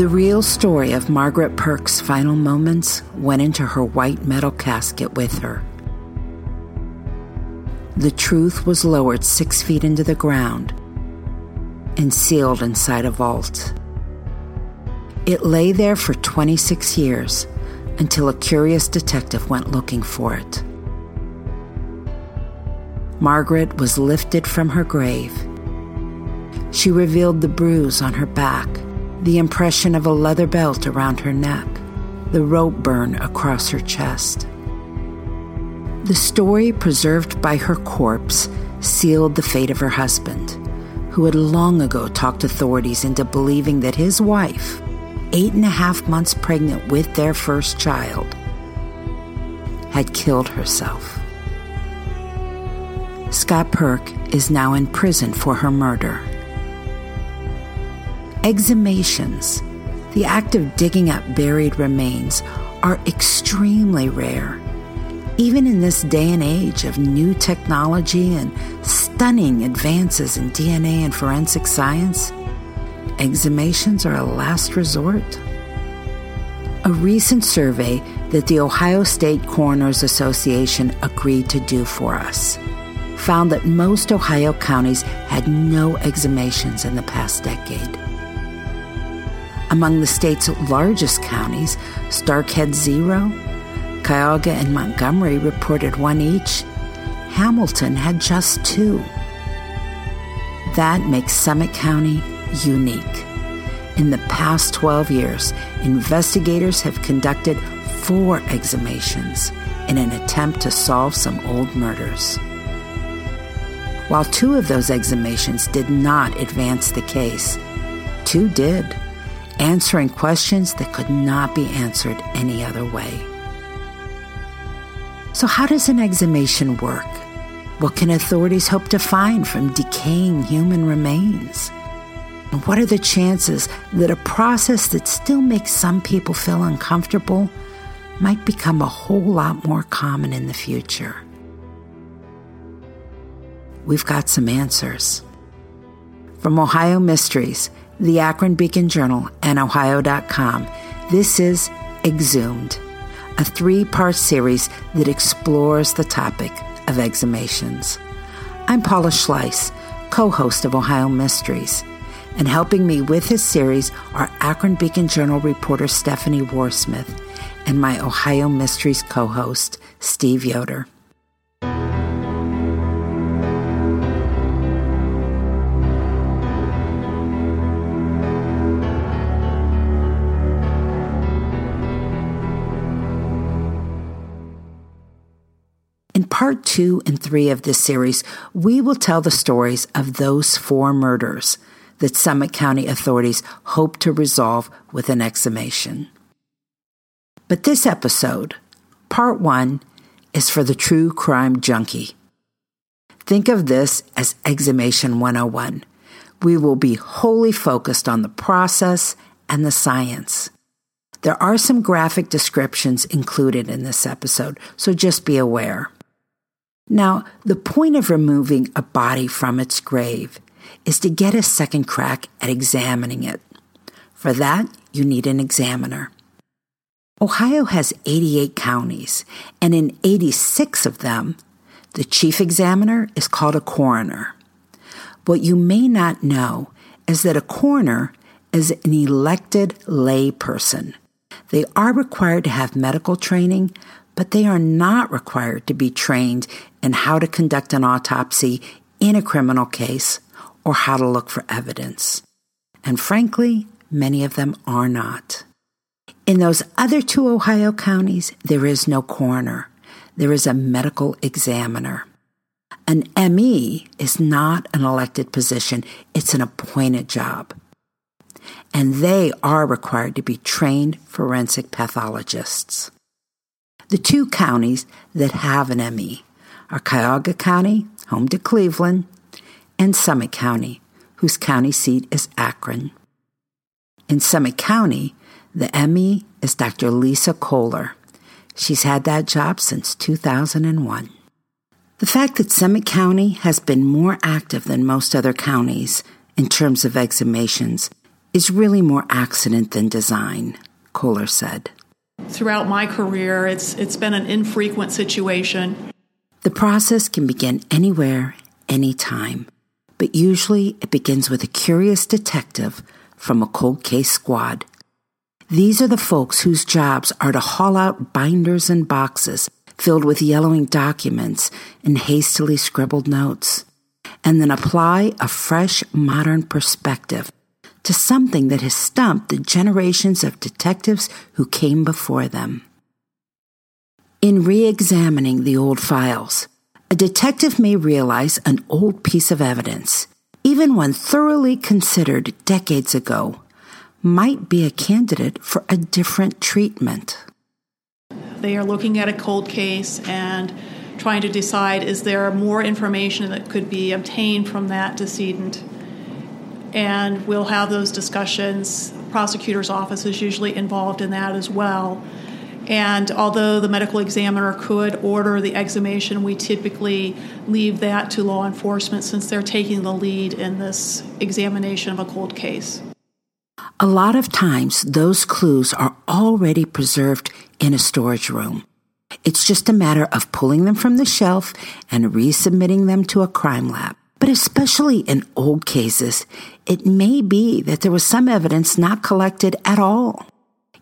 The real story of Margaret Perk's final moments went into her white metal casket with her. The truth was lowered six feet into the ground and sealed inside a vault. It lay there for 26 years until a curious detective went looking for it. Margaret was lifted from her grave. She revealed the bruise on her back, the impression of a leather belt around her neck, the rope burn across her chest. The story preserved by her corpse sealed the fate of her husband, who had long ago talked authorities into believing that his wife, eight and a half months pregnant with their first child, had killed herself. Scott Perk is now in prison for her murder. Exhumations, the act of digging up buried remains, are extremely rare. Even in this day and age of new technology and stunning advances in DNA and forensic science, exhumations are a last resort. A recent survey that the Ohio State Coroners Association agreed to do for us found that most Ohio counties had no exhumations in the past decade. Among the state's largest counties, Stark had zero, Cuyahoga and Montgomery reported one each, Hamilton had just two. That makes Summit County unique. In the past 12 years, investigators have conducted four exhumations in an attempt to solve some old murders. While two of those exhumations did not advance the case, two did, answering questions that could not be answered any other way. So, how does an exhumation work? What can authorities hope to find from decaying human remains? And what are the chances that a process that still makes some people feel uncomfortable might become a whole lot more common in the future? We've got some answers. From Ohio Mysteries, the Akron Beacon Journal, and Ohio.com, this is Exhumed, a three part series that explores the topic of exhumations. I'm Paula Schleis, co host of Ohio Mysteries, and helping me with this series are Akron Beacon Journal reporter Stephanie Warsmith and my Ohio Mysteries co host, Steve Yoder. Part two and three of this series, we will tell the stories of those four murders that Summit County authorities hope to resolve with an exhumation. But this episode, part one, is for the true crime junkie. Think of this as Exhumation 101. We will be wholly focused on the process and the science. There are some graphic descriptions included in this episode, so just be aware. Now, the point of removing a body from its grave is to get a second crack at examining it. For that, you need an examiner. Ohio has 88 counties, and in 86 of them, the chief examiner is called a coroner. What you may not know is that a coroner is an elected lay person. They are required to have medical training, but they are not required to be trained in how to conduct an autopsy in a criminal case or how to look for evidence. And frankly, many of them are not. In those other two Ohio counties, there is no coroner. There is a medical examiner. An ME is not an elected position, it's an appointed job. And they are required to be trained forensic pathologists. The two counties that have an ME are Cuyahoga County, home to Cleveland, and Summit County, whose county seat is Akron. In Summit County, the ME is Dr. Lisa Kohler. She's had that job since 2001. The fact that Summit County has been more active than most other counties in terms of exhumations is really more accident than design, Kohler said. Throughout my career, it's, it's been an infrequent situation. The process can begin anywhere, anytime, but usually it begins with a curious detective from a cold case squad. These are the folks whose jobs are to haul out binders and boxes filled with yellowing documents and hastily scribbled notes, and then apply a fresh, modern perspective to something that has stumped the generations of detectives who came before them. In re examining the old files, a detective may realize an old piece of evidence, even one thoroughly considered decades ago, might be a candidate for a different treatment. They are looking at a cold case and trying to decide is there more information that could be obtained from that decedent. And we'll have those discussions. Prosecutor's office is usually involved in that as well. And although the medical examiner could order the exhumation, we typically leave that to law enforcement since they're taking the lead in this examination of a cold case. A lot of times, those clues are already preserved in a storage room. It's just a matter of pulling them from the shelf and resubmitting them to a crime lab. But especially in old cases, it may be that there was some evidence not collected at all.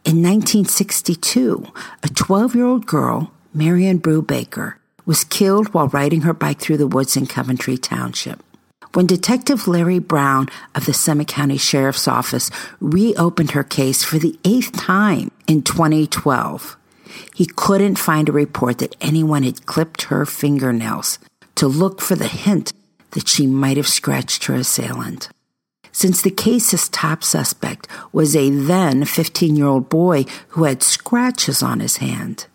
In 1962, a 12 year old girl, Marion Brew Baker, was killed while riding her bike through the woods in Coventry Township. When Detective Larry Brown of the Summit County Sheriff's Office reopened her case for the eighth time in 2012, he couldn't find a report that anyone had clipped her fingernails to look for the hint that she might have scratched her assailant. Since the case's top suspect was a then 15 year old boy who had scratches on his hand,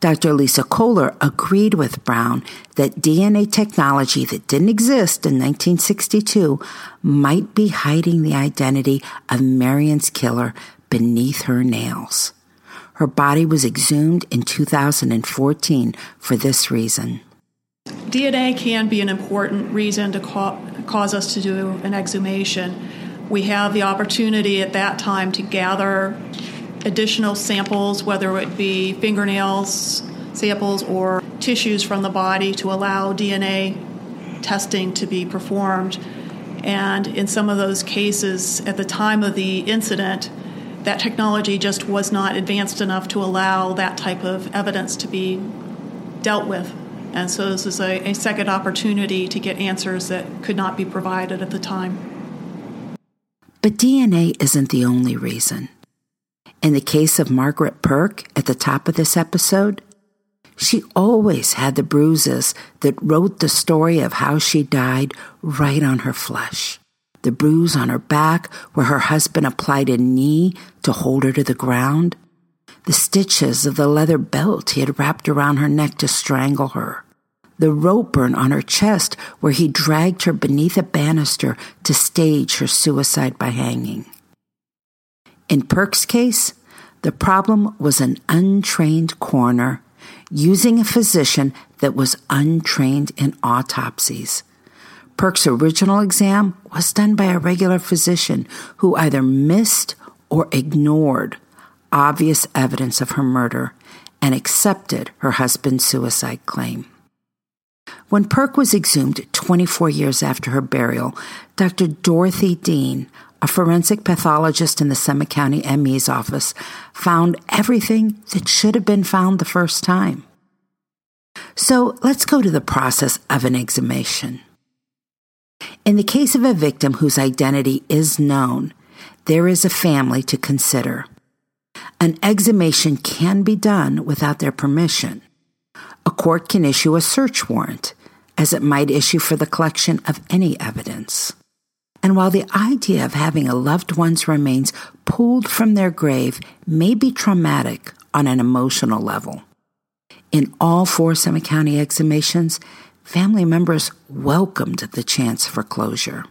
Dr. Lisa Kohler agreed with Brown that DNA technology that didn't exist in 1962 might be hiding the identity of Marion's killer beneath her nails. Her body was exhumed in 2014 for this reason. DNA can be an important reason to ca- cause us to do an exhumation. We have the opportunity at that time to gather additional samples, whether it be fingernails samples or tissues from the body, to allow DNA testing to be performed. And in some of those cases, at the time of the incident, that technology just was not advanced enough to allow that type of evidence to be dealt with. And so this is a, a second opportunity to get answers that could not be provided at the time. But DNA isn't the only reason. In the case of Margaret Perk at the top of this episode, she always had the bruises that wrote the story of how she died right on her flesh. The bruise on her back where her husband applied a knee to hold her to the ground. The stitches of the leather belt he had wrapped around her neck to strangle her. The rope burn on her chest where he dragged her beneath a banister to stage her suicide by hanging. In Perk's case, the problem was an untrained coroner using a physician that was untrained in autopsies. Perk's original exam was done by a regular physician who either missed or ignored obvious evidence of her murder and accepted her husband's suicide claim. When Perk was exhumed 24 years after her burial, Dr. Dorothy Dean, a forensic pathologist in the Summit County ME's office, found everything that should have been found the first time. So let's go to the process of an exhumation. In the case of a victim whose identity is known, there is a family to consider. An exhumation can be done without their permission. A court can issue a search warrant, as it might issue for the collection of any evidence. And while the idea of having a loved one's remains pulled from their grave may be traumatic on an emotional level, in all four Summit County exhumations, family members welcomed the chance for closure.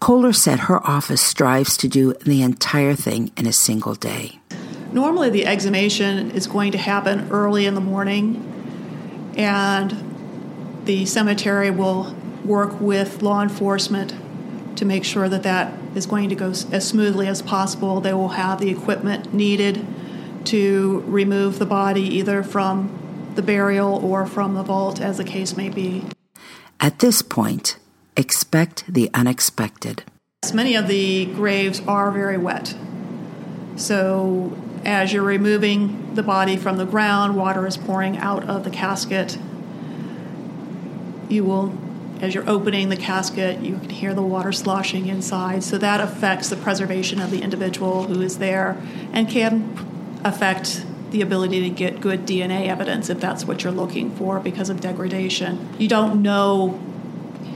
Kohler said her office strives to do the entire thing in a single day. Normally, the exhumation is going to happen early in the morning, and the cemetery will work with law enforcement to make sure that that is going to go as smoothly as possible. They will have the equipment needed to remove the body either from the burial or from the vault, as the case may be. At this point, expect the unexpected. Many of the graves are very wet. So, as you're removing the body from the ground, water is pouring out of the casket. You will as you're opening the casket, you can hear the water sloshing inside. So that affects the preservation of the individual who is there and can affect the ability to get good DNA evidence if that's what you're looking for because of degradation. You don't know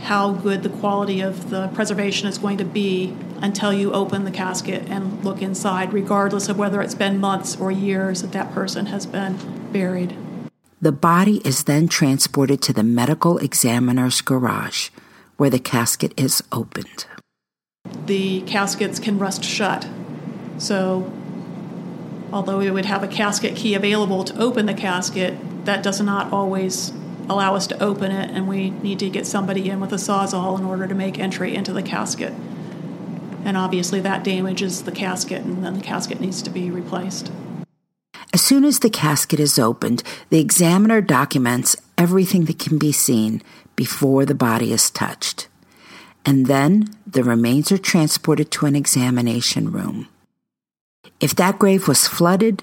how good the quality of the preservation is going to be until you open the casket and look inside, regardless of whether it's been months or years that that person has been buried. The body is then transported to the medical examiner's garage, where the casket is opened. The caskets can rust shut. So, although we would have a casket key available to open the casket, that does not always allow us to open it, and we need to get somebody in with a sawzall in order to make entry into the casket. And obviously, that damages the casket, and then the casket needs to be replaced. As soon as the casket is opened, the examiner documents everything that can be seen before the body is touched. And then the remains are transported to an examination room. If that grave was flooded,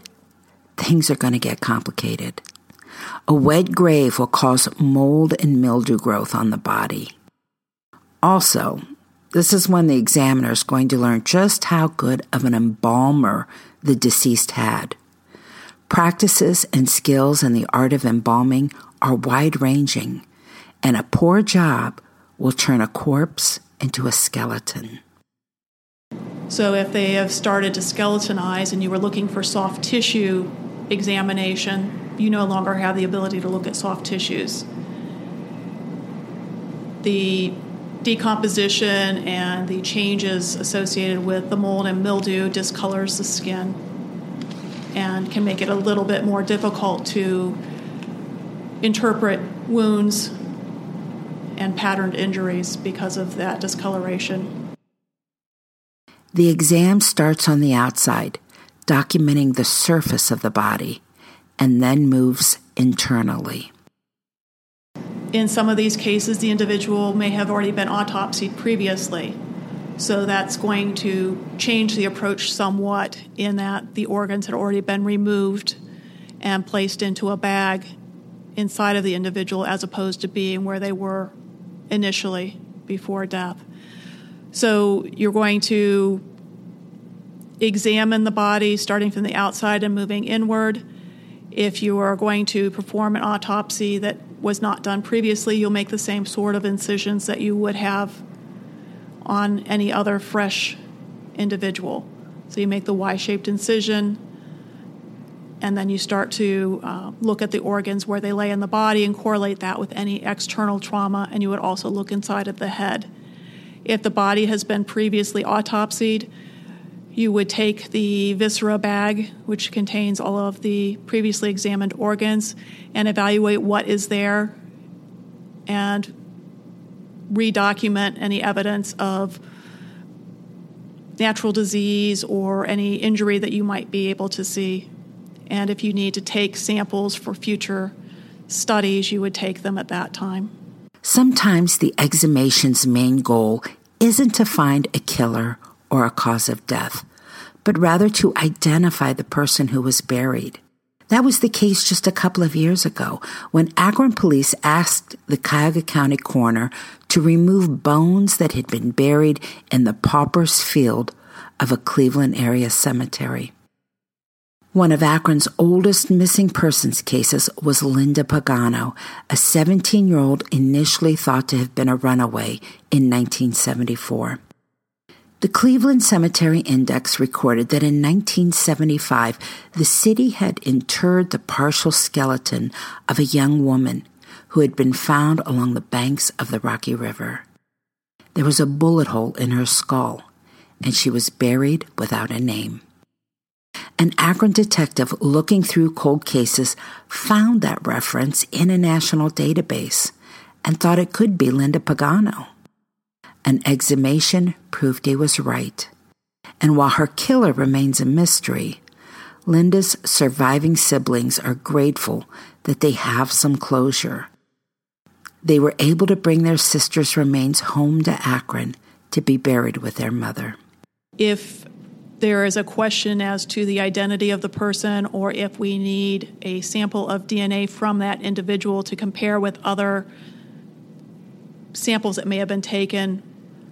things are going to get complicated. A wet grave will cause mold and mildew growth on the body. Also, this is when the examiner is going to learn just how good of an embalmer the deceased had. Practices and skills in the art of embalming are wide ranging, and a poor job will turn a corpse into a skeleton. So, if they have started to skeletonize and you were looking for soft tissue examination, you no longer have the ability to look at soft tissues. The decomposition and the changes associated with the mold and mildew discolors the skin and can make it a little bit more difficult to interpret wounds and patterned injuries because of that discoloration. The exam starts on the outside, documenting the surface of the body, and then moves internally. In some of these cases, the individual may have already been autopsied previously, so that's going to change the approach somewhat in that the organs had already been removed and placed into a bag inside of the individual as opposed to being where they were initially before death. So you're going to examine the body starting from the outside and moving inward. If you are going to perform an autopsy that was not done previously, you'll make the same sort of incisions that you would have on any other fresh individual. So you make the Y shaped incision, and then you start to uh, look at the organs where they lay in the body and correlate that with any external trauma, and you would also look inside of the head. If the body has been previously autopsied, you would take the viscera bag, which contains all of the previously examined organs, and evaluate what is there and redocument any evidence of natural disease or any injury that you might be able to see. And if you need to take samples for future studies, you would take them at that time. Sometimes the exhumation's main goal isn't to find a killer or a cause of death, but rather to identify the person who was buried. That was the case just a couple of years ago when Akron police asked the Cuyahoga County coroner to remove bones that had been buried in the pauper's field of a Cleveland area cemetery. One of Akron's oldest missing persons cases was Linda Pagano, a 17 year old initially thought to have been a runaway in 1974. The Cleveland Cemetery Index recorded that in 1975, the city had interred the partial skeleton of a young woman who had been found along the banks of the Rocky River. There was a bullet hole in her skull, and she was buried without a name. An Akron detective looking through cold cases found that reference in a national database and thought it could be Linda Pagano. An exhumation proved he was right. And while her killer remains a mystery, Linda's surviving siblings are grateful that they have some closure. They were able to bring their sister's remains home to Akron to be buried with their mother. If there is a question as to the identity of the person, or if we need a sample of DNA from that individual to compare with other samples that may have been taken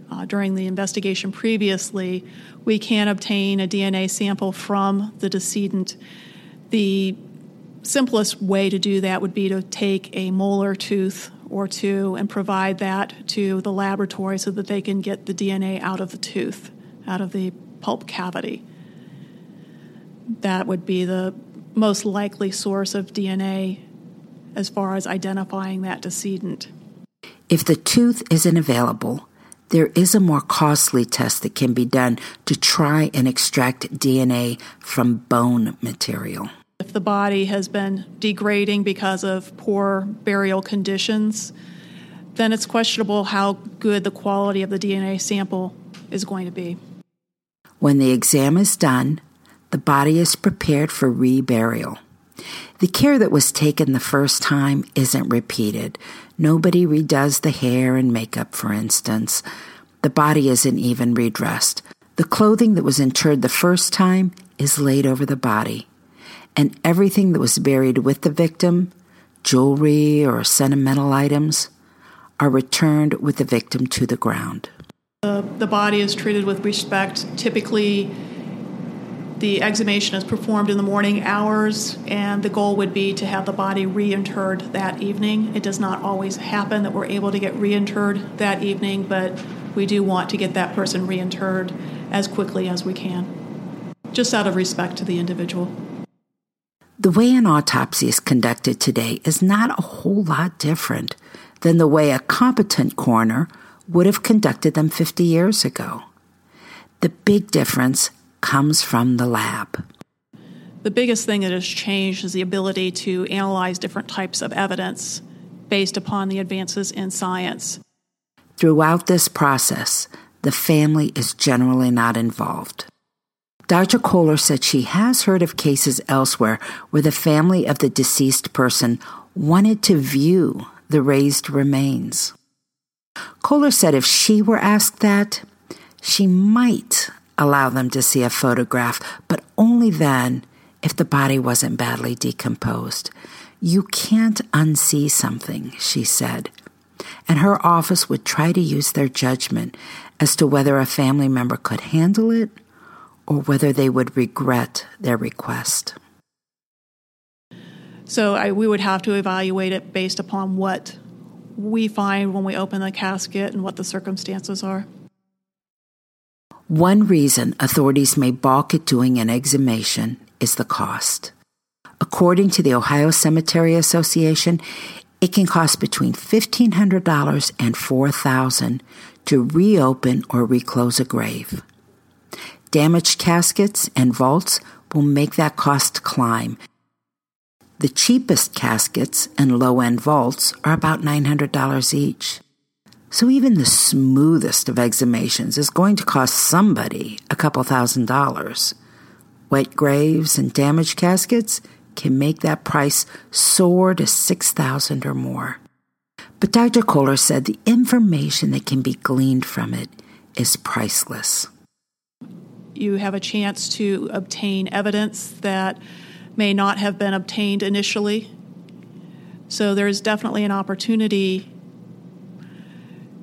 uh, during the investigation previously, we can obtain a DNA sample from the decedent. The simplest way to do that would be to take a molar tooth or two and provide that to the laboratory so that they can get the DNA out of the tooth, out of the pulp cavity. That would be the most likely source of DNA as far as identifying that decedent. If the tooth isn't available, there is a more costly test that can be done to try and extract DNA from bone material. If the body has been degrading because of poor burial conditions, then it's questionable how good the quality of the DNA sample is going to be. When the exam is done, the body is prepared for reburial. The care that was taken the first time isn't repeated. Nobody redoes the hair and makeup, for instance. The body isn't even redressed. The clothing that was interred the first time is laid over the body. And everything that was buried with the victim, jewelry or sentimental items, are returned with the victim to the ground. The, body is treated with respect. Typically, the exhumation is performed in the morning hours, and the goal would be to have the body reinterred that evening. It does not always happen that we're able to get reinterred that evening, but we do want to get that person reinterred as quickly as we can, just out of respect to the individual. The way an autopsy is conducted today is not a whole lot different than the way a competent coroner would have conducted them 50 years ago. The big difference comes from the lab. The biggest thing that has changed is the ability to analyze different types of evidence based upon the advances in science. Throughout this process, the family is generally not involved. Dr. Kohler said she has heard of cases elsewhere where the family of the deceased person wanted to view the raised remains. Kohler said if she were asked that, she might allow them to see a photograph, but only then if the body wasn't badly decomposed. You can't unsee something, she said. And her office would try to use their judgment as to whether a family member could handle it or whether they would regret their request. So I, we would have to evaluate it based upon what we find when we open the casket and what the circumstances are. One reason authorities may balk at doing an exhumation is the cost. According to the Ohio Cemetery Association, it can cost between $1,500 and $4,000 to reopen or reclose a grave. Damaged caskets and vaults will make that cost climb. The cheapest caskets and low end vaults are about $900 each. So even the smoothest of exhumations is going to cost somebody a couple thousand dollars. Wet graves and damaged caskets can make that price soar to 6000 or more. But Dr. Kohler said the information that can be gleaned from it is priceless. You have a chance to obtain evidence that may not have been obtained initially. So there's definitely an opportunity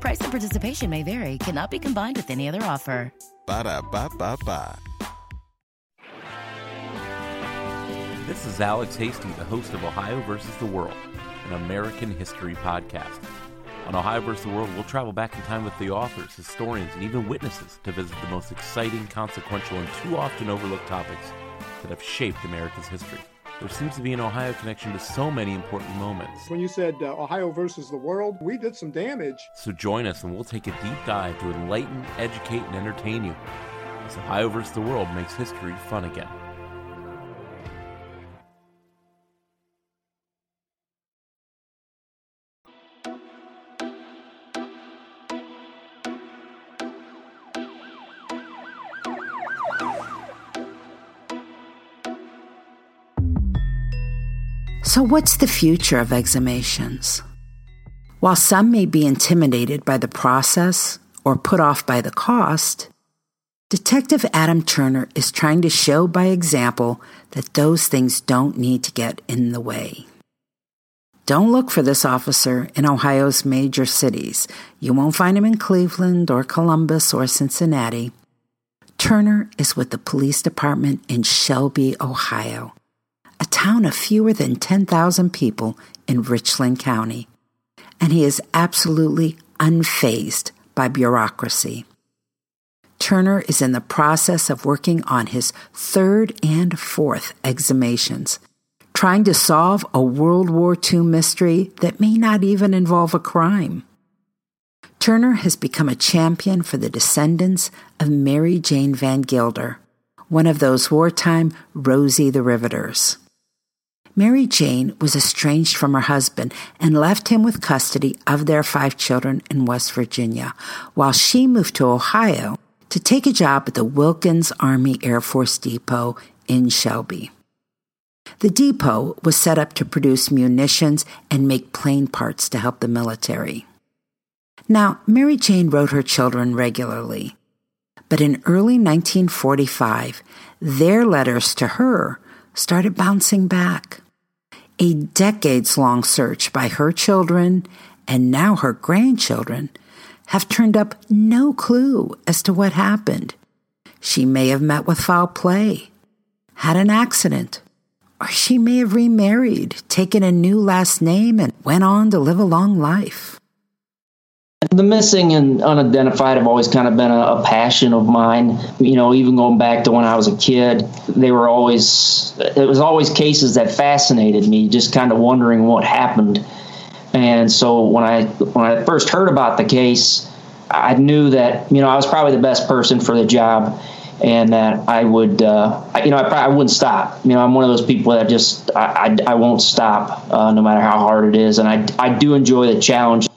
Price and participation may vary, cannot be combined with any other offer. Ba da ba ba ba. This is Alex Hasty, the host of Ohio versus the World, an American history podcast. On Ohio versus the World, we'll travel back in time with the authors, historians, and even witnesses to visit the most exciting, consequential, and too often overlooked topics that have shaped America's history. There seems to be an Ohio connection to so many important moments. When you said uh, Ohio versus the world, we did some damage. So join us and we'll take a deep dive to enlighten, educate, and entertain you as Ohio versus the world makes history fun again. So, what's the future of exhumations? While some may be intimidated by the process or put off by the cost, Detective Adam Turner is trying to show by example that those things don't need to get in the way. Don't look for this officer in Ohio's major cities. You won't find him in Cleveland or Columbus or Cincinnati. Turner is with the police department in Shelby, Ohio a town of fewer than 10,000 people in Richland County, and he is absolutely unfazed by bureaucracy. Turner is in the process of working on his third and fourth exhumations, trying to solve a World War II mystery that may not even involve a crime. Turner has become a champion for the descendants of Mary Jane Van Gilder, one of those wartime Rosie the Riveters. Mary Jane was estranged from her husband and left him with custody of their five children in West Virginia, while she moved to Ohio to take a job at the Wilkins Army Air Force Depot in Shelby. The depot was set up to produce munitions and make plane parts to help the military. Now, Mary Jane wrote her children regularly, but in early 1945, their letters to her started bouncing back. A decades long search by her children and now her grandchildren have turned up no clue as to what happened. She may have met with foul play, had an accident, or she may have remarried, taken a new last name, and went on to live a long life. The missing and unidentified have always kind of been a, a, passion of mine. You know, even going back to when I was a kid, they were always, it was always cases that fascinated me, just kind of wondering what happened. And so when I, when I first heard about the case, I knew that, you know, I was probably the best person for the job and that I would, uh, you know, I probably wouldn't stop. You know, I'm one of those people that just, I, I, I won't stop uh, no matter how hard it is. And I, I do enjoy the challenge.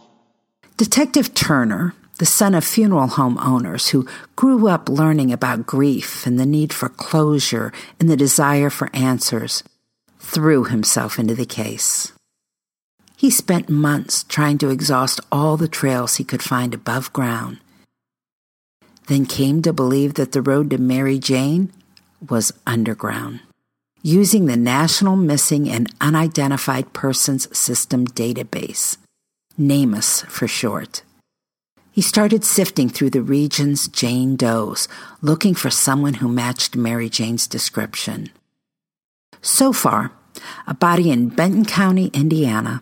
Detective Turner, the son of funeral home owners who grew up learning about grief and the need for closure and the desire for answers, threw himself into the case. He spent months trying to exhaust all the trails he could find above ground, then came to believe that the road to Mary Jane was underground. Using the National Missing and Unidentified Persons System database, NamUs for short. He started sifting through the region's Jane Does, looking for someone who matched Mary Jane's description. So far, a body in Benton County, Indiana,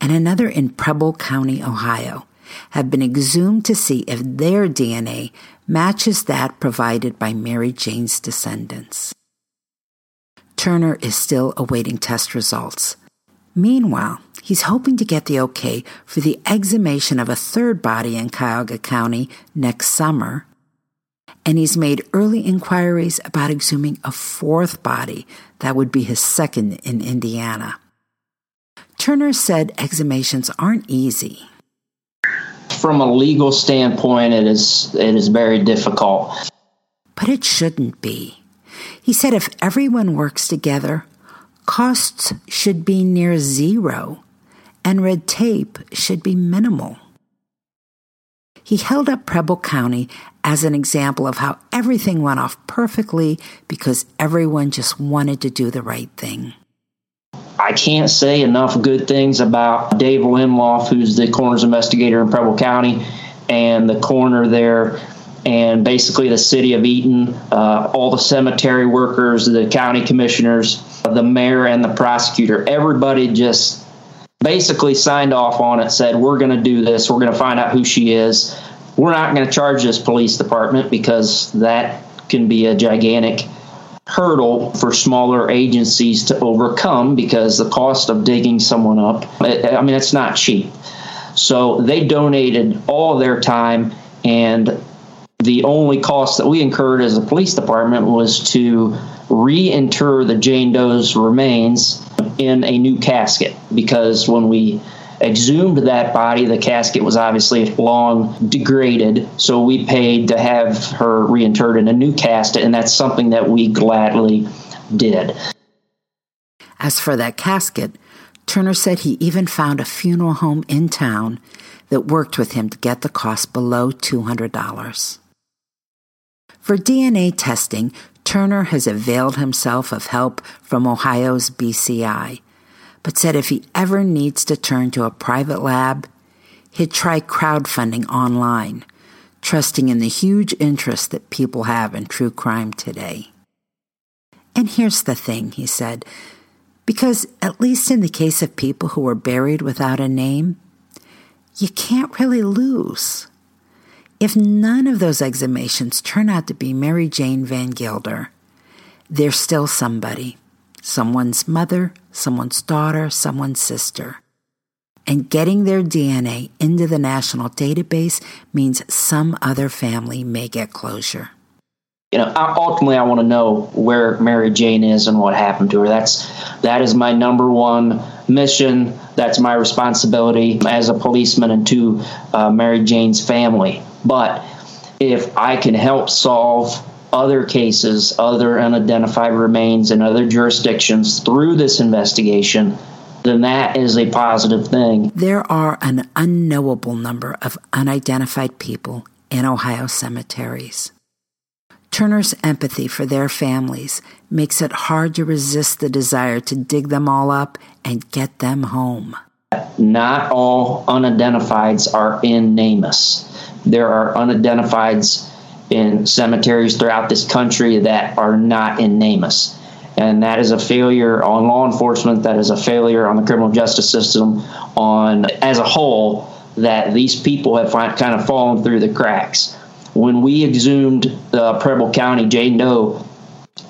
and another in Preble County, Ohio, have been exhumed to see if their DNA matches that provided by Mary Jane's descendants. Turner is still awaiting test results. Meanwhile, he's hoping to get the okay for the exhumation of a third body in Cuyahoga County next summer. And he's made early inquiries about exhuming a fourth body that would be his second in Indiana. Turner said exhumations aren't easy. From a legal standpoint, it is it is very difficult. But it shouldn't be. He said if everyone works together, Costs should be near zero, and red tape should be minimal. He held up Preble County as an example of how everything went off perfectly because everyone just wanted to do the right thing. I can't say enough good things about Dave Limloff, who's the coroner's investigator in Preble County, and the coroner there, and basically the city of Eaton, uh, all the cemetery workers, the county commissioners, the mayor, and the prosecutor. Everybody just basically signed off on it, said, We're going to do this, we're going to find out who she is. We're not going to charge this police department because that can be a gigantic hurdle for smaller agencies to overcome because the cost of digging someone up, I mean, it's not cheap. So they donated all their time, and the only cost that we incurred as a police department was to reinter the Jane Doe's remains in a new casket because when we exhumed that body. The casket was obviously long degraded, so we paid to have her reinterred in a new casket, and that's something that we gladly did. As for that casket, Turner said he even found a funeral home in town that worked with him to get the cost below $200. For DNA testing, Turner has availed himself of help from Ohio's BCI, but said if he ever needs to turn to a private lab, he'd try crowdfunding online, trusting in the huge interest that people have in true crime today. And here's the thing, he said, because at least in the case of people who were buried without a name, you can't really lose. If none of those exhumations turn out to be Mary Jane Van Gilder, they're still somebody someone's mother, someone's daughter, someone's sister. And getting their DNA into the national database means some other family may get closure. You know, ultimately, I want to know where Mary Jane is and what happened to her. That's that is my number one mission. That's my responsibility as a policeman and to uh, Mary Jane's family. But if I can help solve other cases, other unidentified remains in other jurisdictions through this investigation, then that is a positive thing. There are an unknowable number of unidentified people in Ohio cemeteries. Turner's empathy for their families makes it hard to resist the desire to dig them all up and get them home. Not all unidentifieds are in NamUs. There are unidentifieds in cemeteries throughout this country that are not in NamUs. And that is a failure on law enforcement, that is a failure on the criminal justice system on as a whole that these people have kind of fallen through the cracks. When we exhumed uh, Preble County Jane Doe,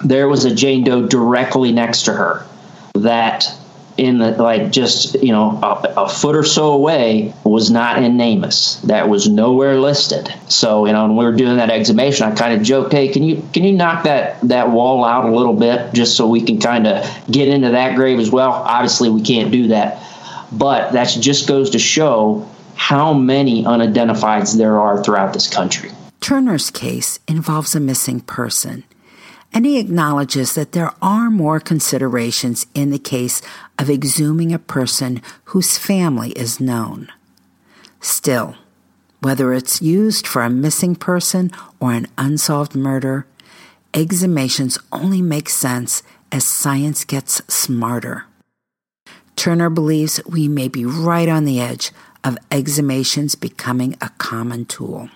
there was a Jane Doe directly next to her that in the like just you know a, a, foot or so away was not in NamUs. That was nowhere listed. So you know, when we were doing that exhumation, I kind of joked, "Hey, can you can you knock that that wall out a little bit just so we can kind of get into that grave as well?" Obviously, we can't do that, but that just goes to show how many unidentifieds there are throughout this country. Turner's case involves a missing person and he acknowledges that there are more considerations in the case of exhuming a person whose family is known. Still, whether it's used for a missing person or an unsolved murder, exhumations only make sense as science gets smarter. Turner believes we may be right on the edge of exhumations becoming a common tool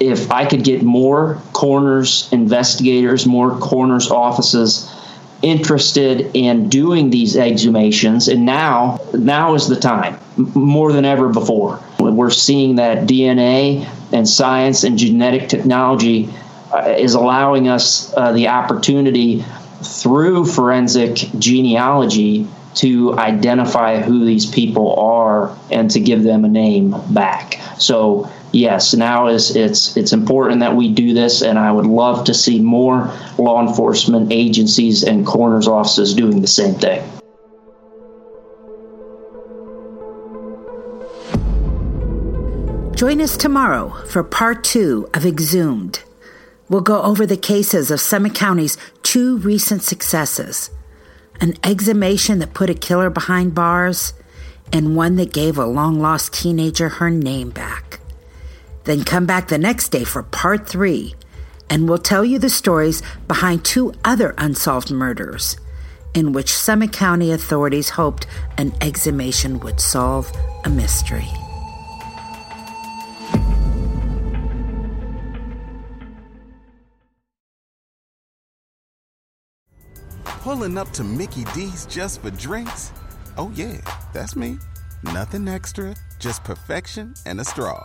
if I could get more coroners, investigators, more coroners offices interested in doing these exhumations, and now now is the time more than ever before. We're seeing that DNA and science and genetic technology uh, is allowing us uh, the opportunity through forensic genealogy to identify who these people are and to give them a name back. So yes, now is it's it's important that we do this, and I would love to see more law enforcement agencies and coroners offices doing the same thing. Join us tomorrow for part two of Exhumed. We'll go over the cases of Summit County's two recent successes an exhumation that put a killer behind bars, and one that gave a long lost teenager her name back. Then come back the next day for part three, and we'll tell you the stories behind two other unsolved murders in which Summit County authorities hoped an exhumation would solve a mystery. Pulling up to Mickey D's just for drinks? Oh, yeah, that's me. Nothing extra, just perfection and a straw.